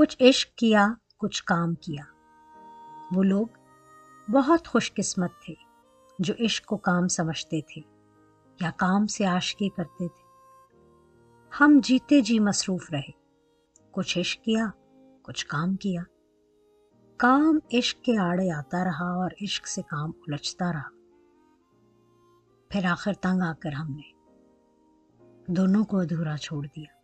کچھ عشق کیا، کچھ کام کیا۔ وہ لوگ بہت خوش قسمت تھے جو عشق کو کام سمجھتے تھے یا کام سے عاشقی کرتے تھے۔ ہم جیتے جی مصروف رہے۔ کچھ عشق کیا، کچھ کام کیا۔ کام عشق کے آڑے آتا رہا اور عشق سے کام الجھتا رہا۔ پھر آخر تنگ آ کر ہم نے دونوں کو ادھورا چھوڑ دیا۔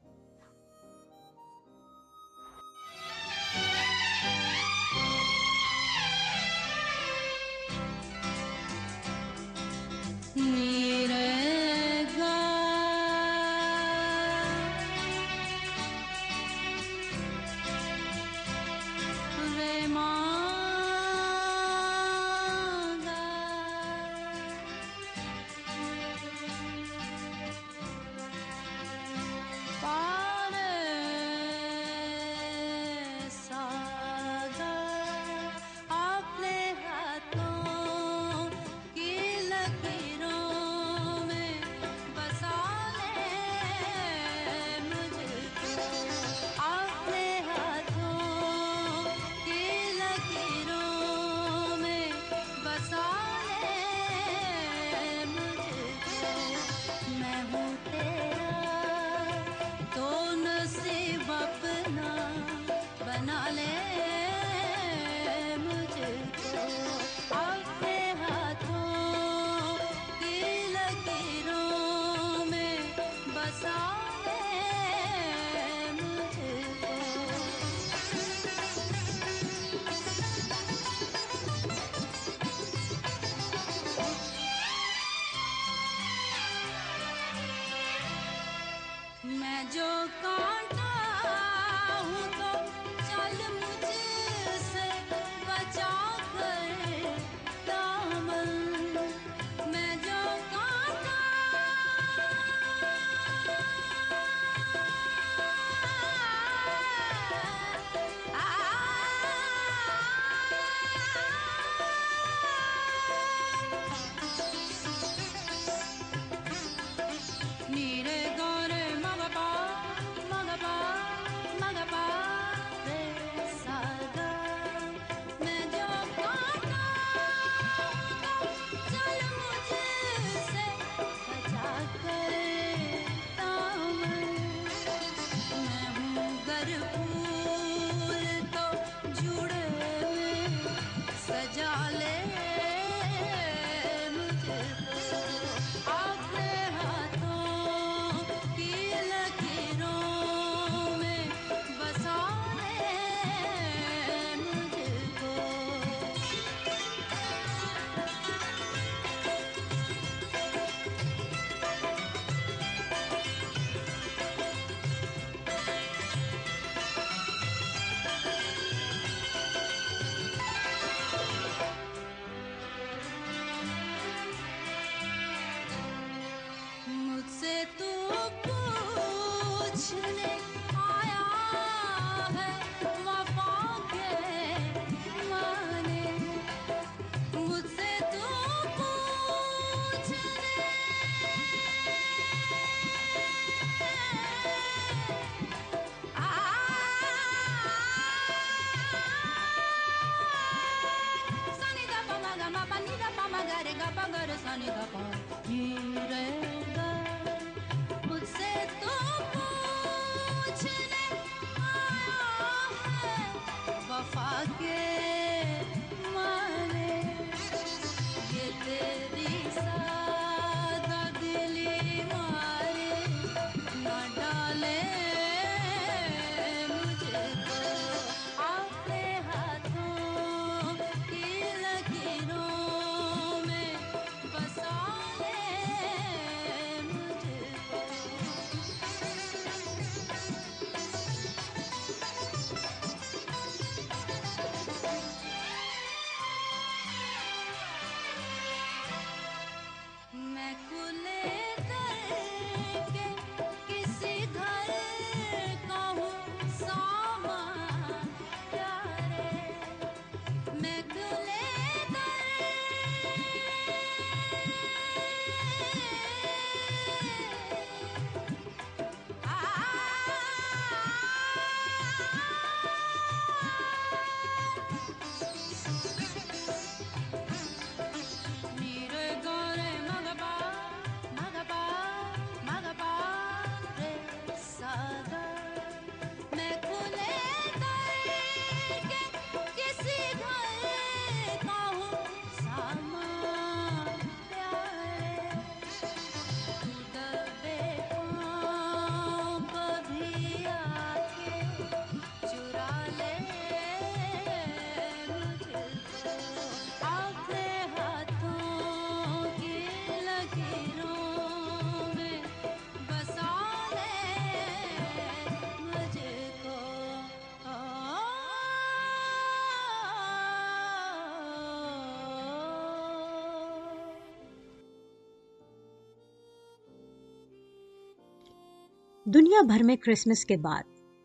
دنیا بھر میں کرسمس کے بعد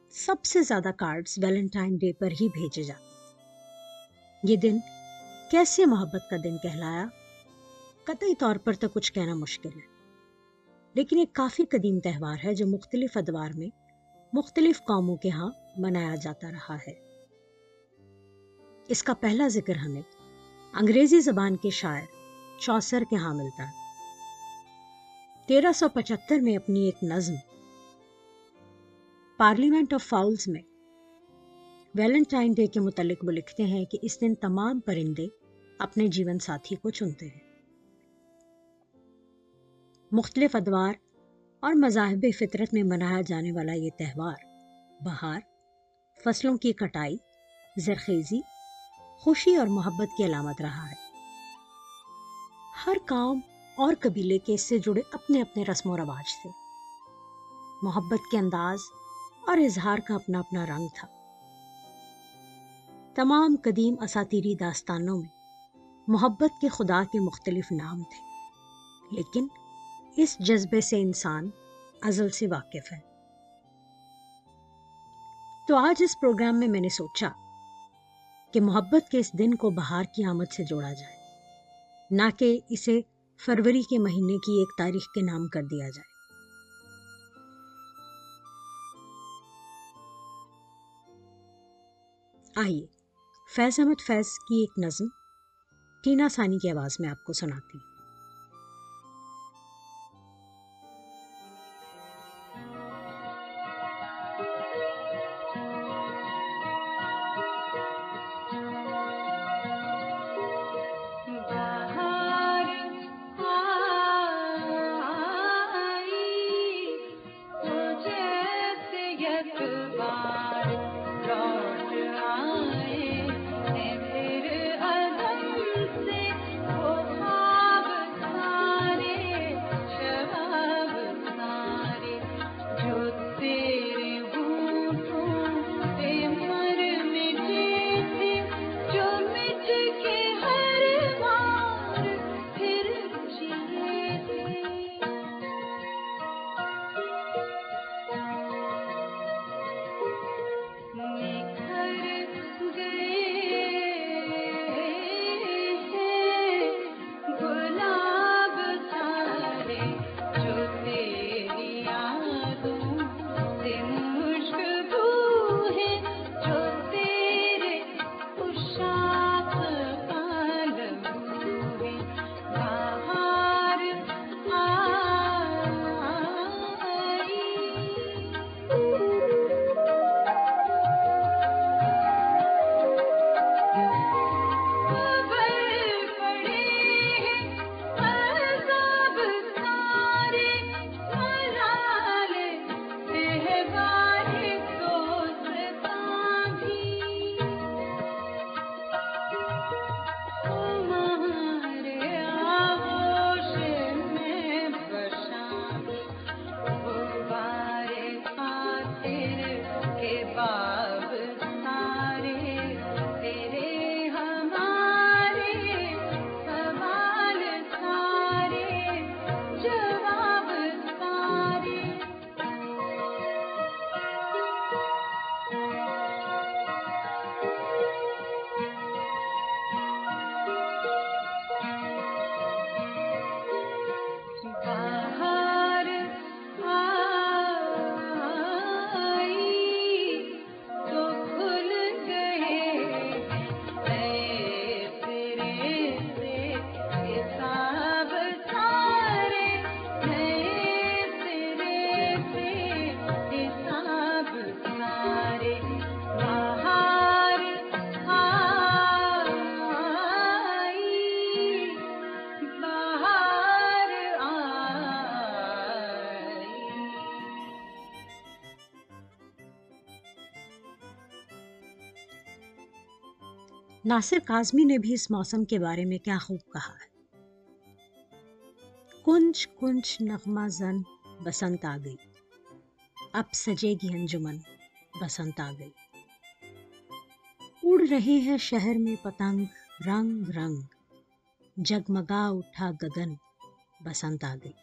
سب سے زیادہ کارڈز ویلنٹائن ڈے پر ہی بھیجے جاتے یہ دن کیسے محبت کا دن کہلایا؟ قطعی طور پر تو کچھ کہنا مشکل ہے۔ لیکن ایک کافی قدیم تہوار ہے جو مختلف ادوار میں مختلف قوموں کے ہاں منایا جاتا رہا ہے۔ اس کا پہلا ذکر ہمیں انگریزی زبان کے شاعر چوسر کے ہاں ملتا ہے۔ تیرہ سو پچہتر میں اپنی ایک نظم پارلیمنٹ آف فاؤلز میں ویلنٹائن ڈے کے متعلق وہ لکھتے ہیں کہ اس دن تمام پرندے اپنے جیون ساتھی کو چنتے ہیں۔ مختلف ادوار اور مذاہب فطرت میں منایا جانے والا یہ تہوار بہار، فصلوں کی کٹائی، زرخیزی، خوشی اور محبت کی علامت رہا ہے۔ ہر کام اور قبیلے کے اس سے جڑے اپنے اپنے رسم و رواج تھے محبت کے انداز اور اظہار کا اپنا اپنا رنگ تھا۔ تمام قدیم اساتیری داستانوں میں محبت کے خدا کے مختلف نام تھے، لیکن اس جذبے سے انسان ازل سے واقف ہے۔ تو آج اس پروگرام میں میں نے سوچا کہ محبت کے اس دن کو بہار کی آمد سے جوڑا جائے، نہ کہ اسے فروری کے مہینے کی ایک تاریخ کے نام کر دیا جائے۔ آئیے۔ فیض احمد، فیض کی ایک نظم ٹینا ثانی کی آواز میں آپ کو سناتی ہوں۔ ناصر کاظمی نے بھی اس موسم کے بارے میں کیا خوب کہا ہے۔ کنچ کنچ نغمہ زن بسنت آ گئی۔ اب سجے گی انجمن بسنت آ گئی۔ اڑ رہے ہیں شہر میں پتنگ رنگ رنگ۔ جگمگا اٹھا گگن بسنت آ گئی۔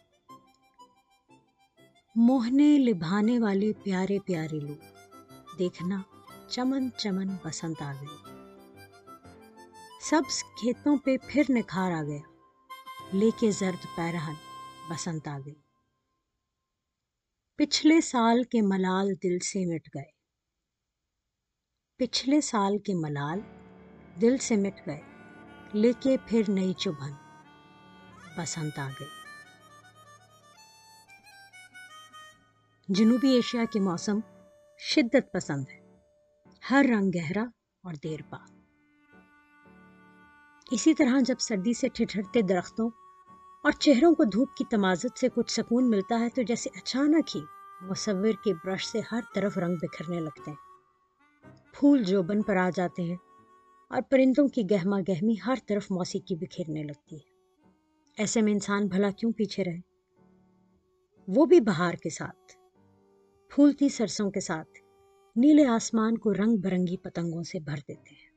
موہنے لبھانے والے پیارے پیارے لوگ، دیکھنا چمن چمن بسنت آ گئی۔ سبز کھیتوں پہ پھر نکھار آ گیا لے کے زرد پیرہن بسنت آ گئی پچھلے سال کے ملال دل سے مٹ گئے۔ پچھلے سال کے ملال دل سے مٹ گئے۔ لے کے پھر نئی چبھن بسنت آ گئی جنوبی ایشیا کے موسم شدت پسند ہے۔ ہر رنگ گہرا اور دیر پا اسی طرح جب سردی سے ٹھٹھرتے درختوں اور چہروں کو دھوپ کی تمازت سے کچھ سکون ملتا ہے تو جیسے اچانک ہی مصور کے برش سے ہر طرف رنگ بکھرنے لگتے ہیں۔ پھول جو بن پر آ جاتے ہیں اور پرندوں کی گہما گہمی ہر طرف موسیقی بکھیرنے لگتی ہے۔ ایسے میں انسان بھلا کیوں پیچھے رہے؟ وہ بھی بہار کے ساتھ، پھولتی سرسوں کے ساتھ، نیلے آسمان کو رنگ برنگی پتنگوں سے بھر دیتے ہیں۔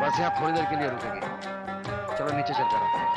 بس یہاں تھوڑی دیر کے لیے رکیں گے۔ چلو نیچے چل کر آتے ہیں۔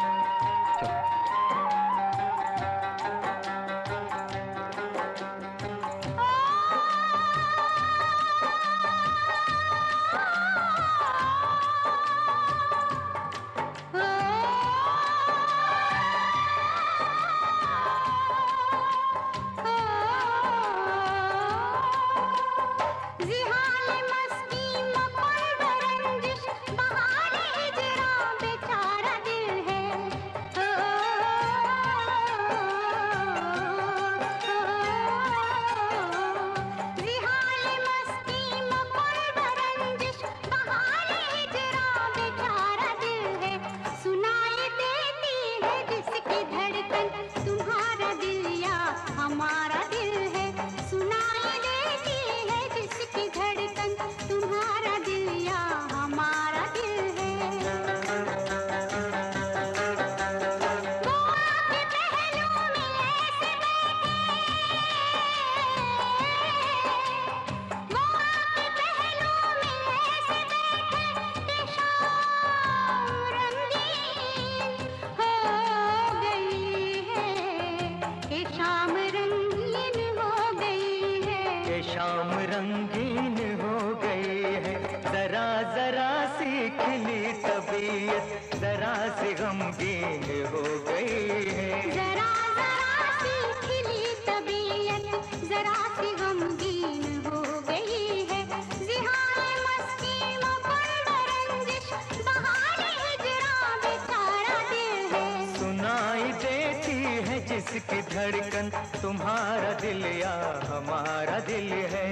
دل یا ہمارا دل ہے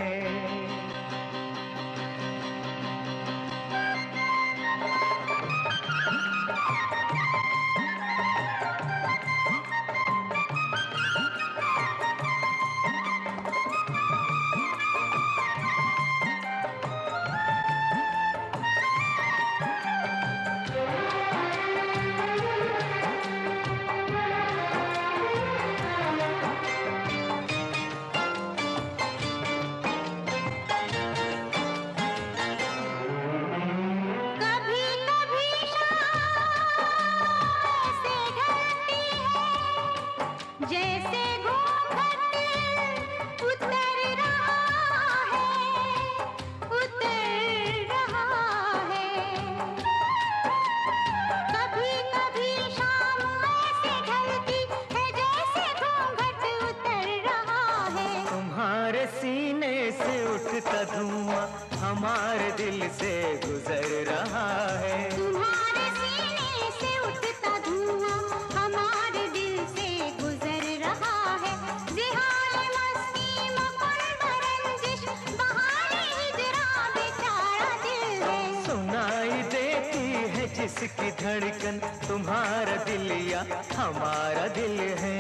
سے اٹھتا دھواں ہمارے دل سے گزر رہا ہے۔ تمہارے سینے سے اٹھتا دھواں ہمارے دل سے گزر رہا ہے۔ ذہان مستی مکل برنجش بہار ہجراں بیچارہ دل ہے۔ سنائی دیتی ہے جس کی دھڑکن تمہارا دل یا ہمارا دل ہے۔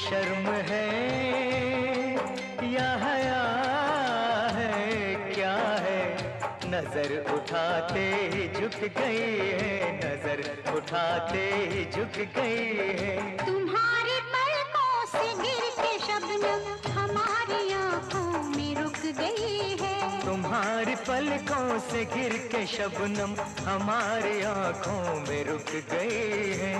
شرم ہے یا حیا ہے؟ کیا ہے؟ نظر اٹھاتے ہی جھک گئی ہے نظر اٹھاتے ہی جھک گئی ہے۔ تمہاری پلکوں سے گر کے شبنم ہماری آنکھوں میں رک گئی ہے۔ تمہاری پلکوں سے گر کے شبنم ہماری آنکھوں میں رک گئی ہے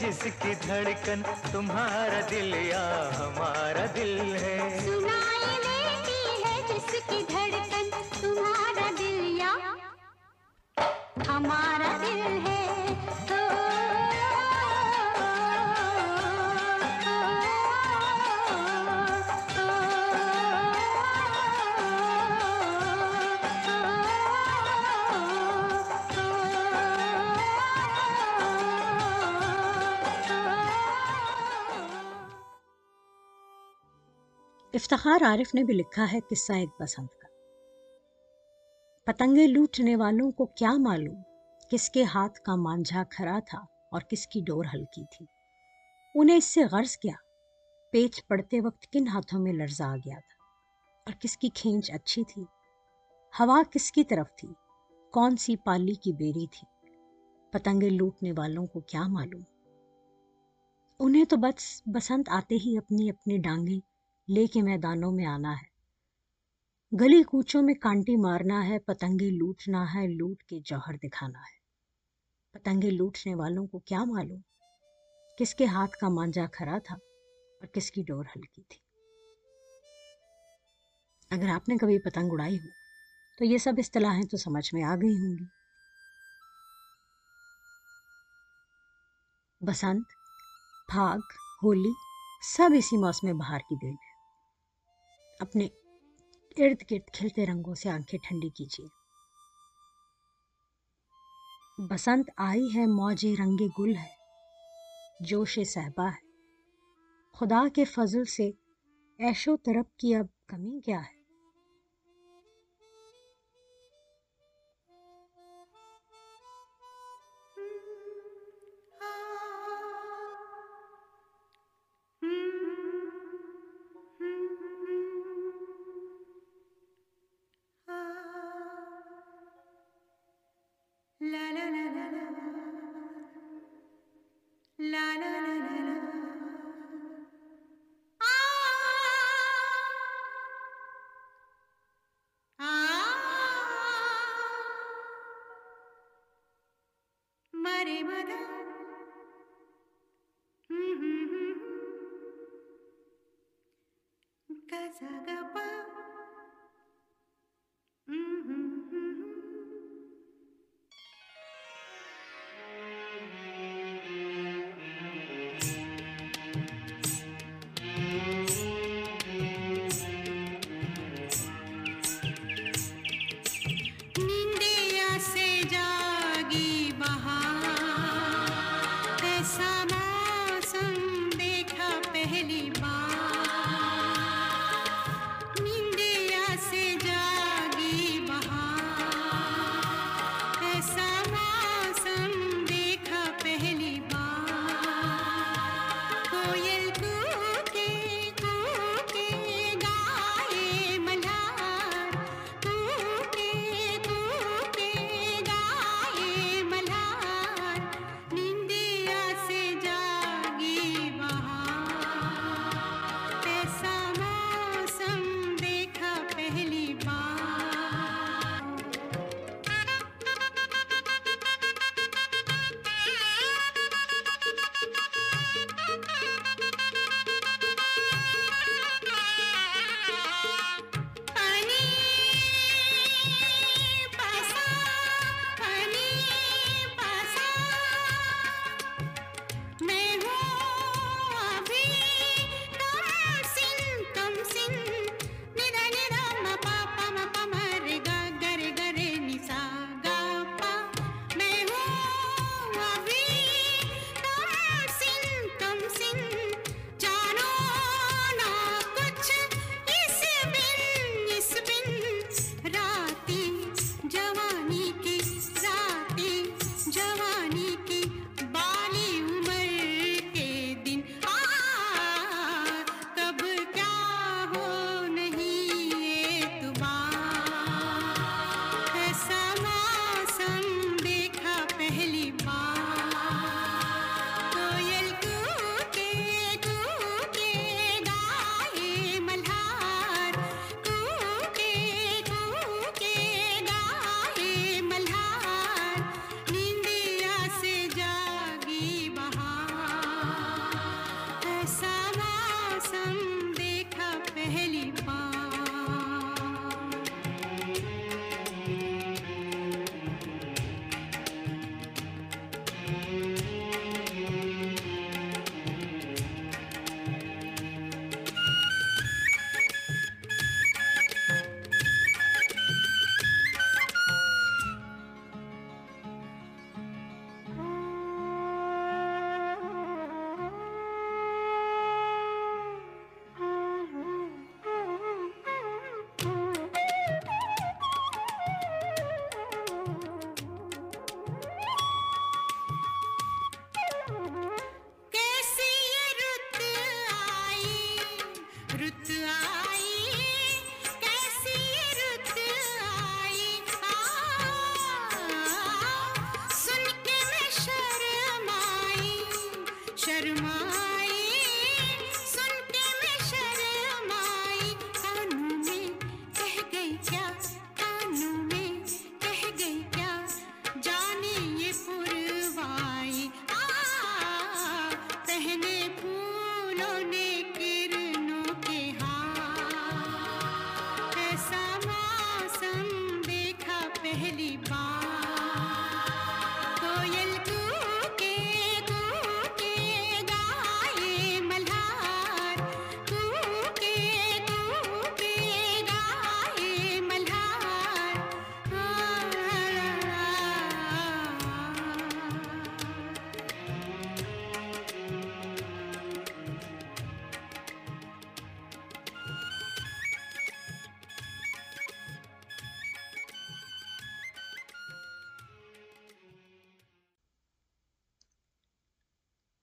جس کی دھڑکن تمہارا دل یا ہمارا دل ہے۔ افتخار عارف نے بھی لکھا ہے قصہ ایک بسنت کا۔ پتنگے لوٹنے والوں کو کیا معلوم؟ کس کے ہاتھ کا مانجھا کھرا تھا اور کس کی ڈور ہلکی تھی؟ انہیں اس سے غرض کیا، پیچ پڑتے وقت کن ہاتھوں میں لرزا گیا تھا؟ اور کس کی کھینچ اچھی تھی؟ ہوا کس کی طرف تھی؟ کون سی پالی کی بیری تھی؟ پتنگے لوٹنے والوں کو کیا معلوم؟ انہیں تو بس بسنت آتے ہی اپنی اپنی ڈانگیں لے کے میدانوں میں آنا ہے۔ گلی کوچوں میں کانٹی مارنا ہے پتنگے لوٹنا ہے، لوٹ کے جوہر دکھانا ہے۔ پتنگے لوٹنے والوں کو کیا معلوم؟ کس کے ہاتھ کا مانجا کھرا تھا اور کس کی ڈور ہلکی تھی؟ اگر آپ نے کبھی پتنگ اڑائی ہو، تو یہ سب اصطلاحیں تو سمجھ میں آ گئی ہوں گی۔ بسنت، پھاگ، ہولی، سب اسی موسم بہار کی دن ہے اپنے ارد گرد کھلتے رنگوں سے آنکھیں ٹھنڈی کیجیے۔ بسنت آئی ہے، موج رنگ گل ہے، جوش صحبا ہے۔ خدا کے فضل سے ایش و طرب کی اب کمی کیا ہے؟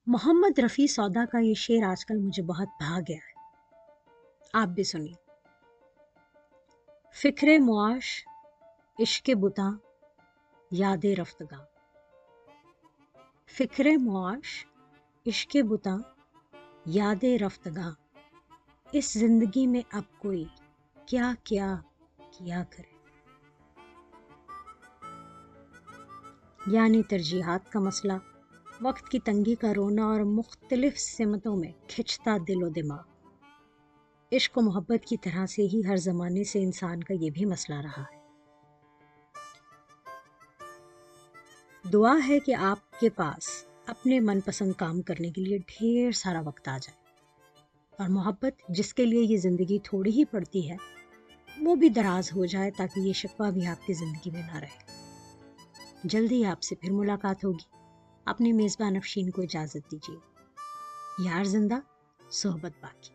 محمد رفیع سودا کا یہ شعر آج کل مجھے بہت بھا گیا ہے۔ آپ بھی سنیے۔ فکر معاش، عشق بتا یاد رفتگاں۔ فکر معاش، عشق بتا یاد رفتگاں۔ اس زندگی میں اب کوئی کیا کیا کیا کرے۔ یعنی ترجیحات کا مسئلہ۔ وقت کی تنگی کا رونا اور مختلف سمتوں میں کھچتا دل و دماغ۔ عشق و محبت کی طرح سے ہی ہر زمانے سے انسان کا یہ بھی مسئلہ رہا ہے۔ دعا ہے کہ آپ کے پاس اپنے من پسند کام کرنے کے لیے ڈھیر سارا وقت آ جائے۔ اور محبت جس کے لیے یہ زندگی تھوڑی ہی پڑتی ہے، وہ بھی دراز ہو جائے تاکہ یہ شکوہ بھی آپ کی زندگی میں نہ رہے۔ جلد ہی آپ سے پھر ملاقات ہوگی۔ اپنے میزبان افشین کو اجازت دیجیے۔ یار زندہ صحبت باقی۔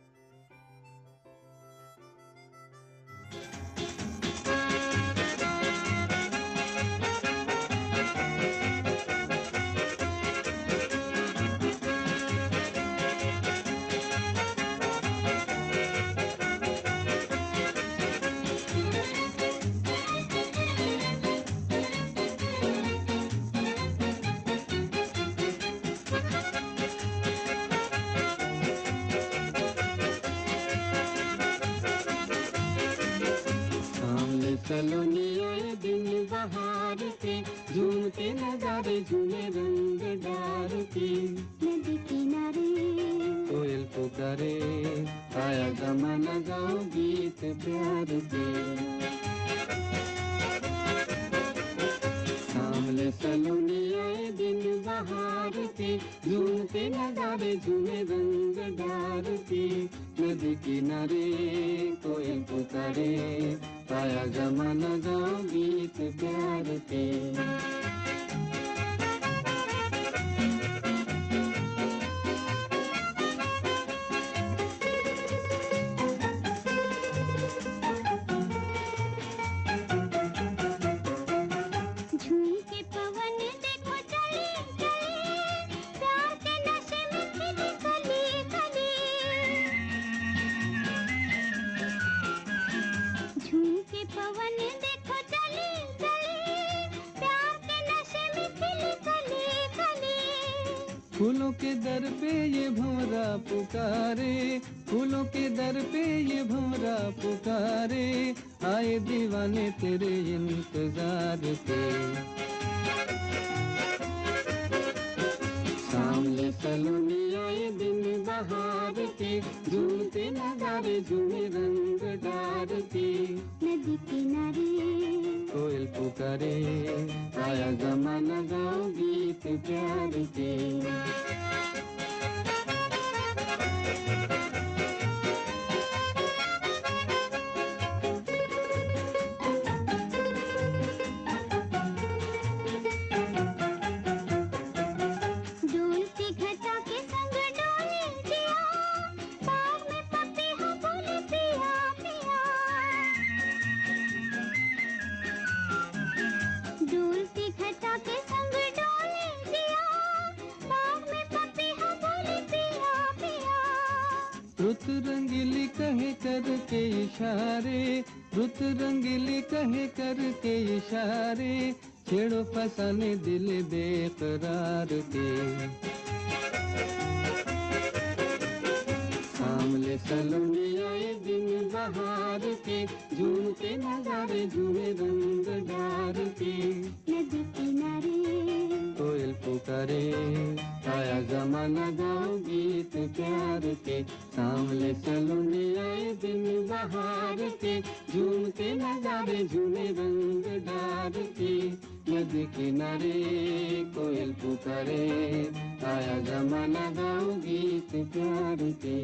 کرے۔ آیا گمن گاؤ گیت پیار کے سامنے سلونے آئے دن بہار کے جھومتے نظارے، جھومے رنگ ڈار کے ندی کنارے کوئی کو کرے آیا گمن گاؤ گیت پیار کے پھولوں کے در پہ یہ بھورا پکارے، پھولوں کے در پہ یہ بھورا پکارے۔ آئے دیوانے تیرے انتظار پہ۔ سامنے سلونی آئے دن بہار کے۔ جھومتے نظارے جھومے رنگ دار کے۔ ندی کنارے۔ کوئل پکارے آیا زمانہ گاؤں گیت پیار کے رت رنگیلی کہے کر کے اشارے رت رنگیلی کہے کر کے اشارے چھیڑو فسانے دل بے قرار کے کے جھومتے نظارے جھومے رنگ ڈار کے ندی کنارے۔ کوئل پکارے آیا زمانہ گاؤ گیت پیار کے سامنے سلونے آئے دن بہار کے جھومتے نظارے جھومے رنگ ڈار کے ندی کنارے کوئل پکارے آیا زمانہ گاؤں گیت پیار کے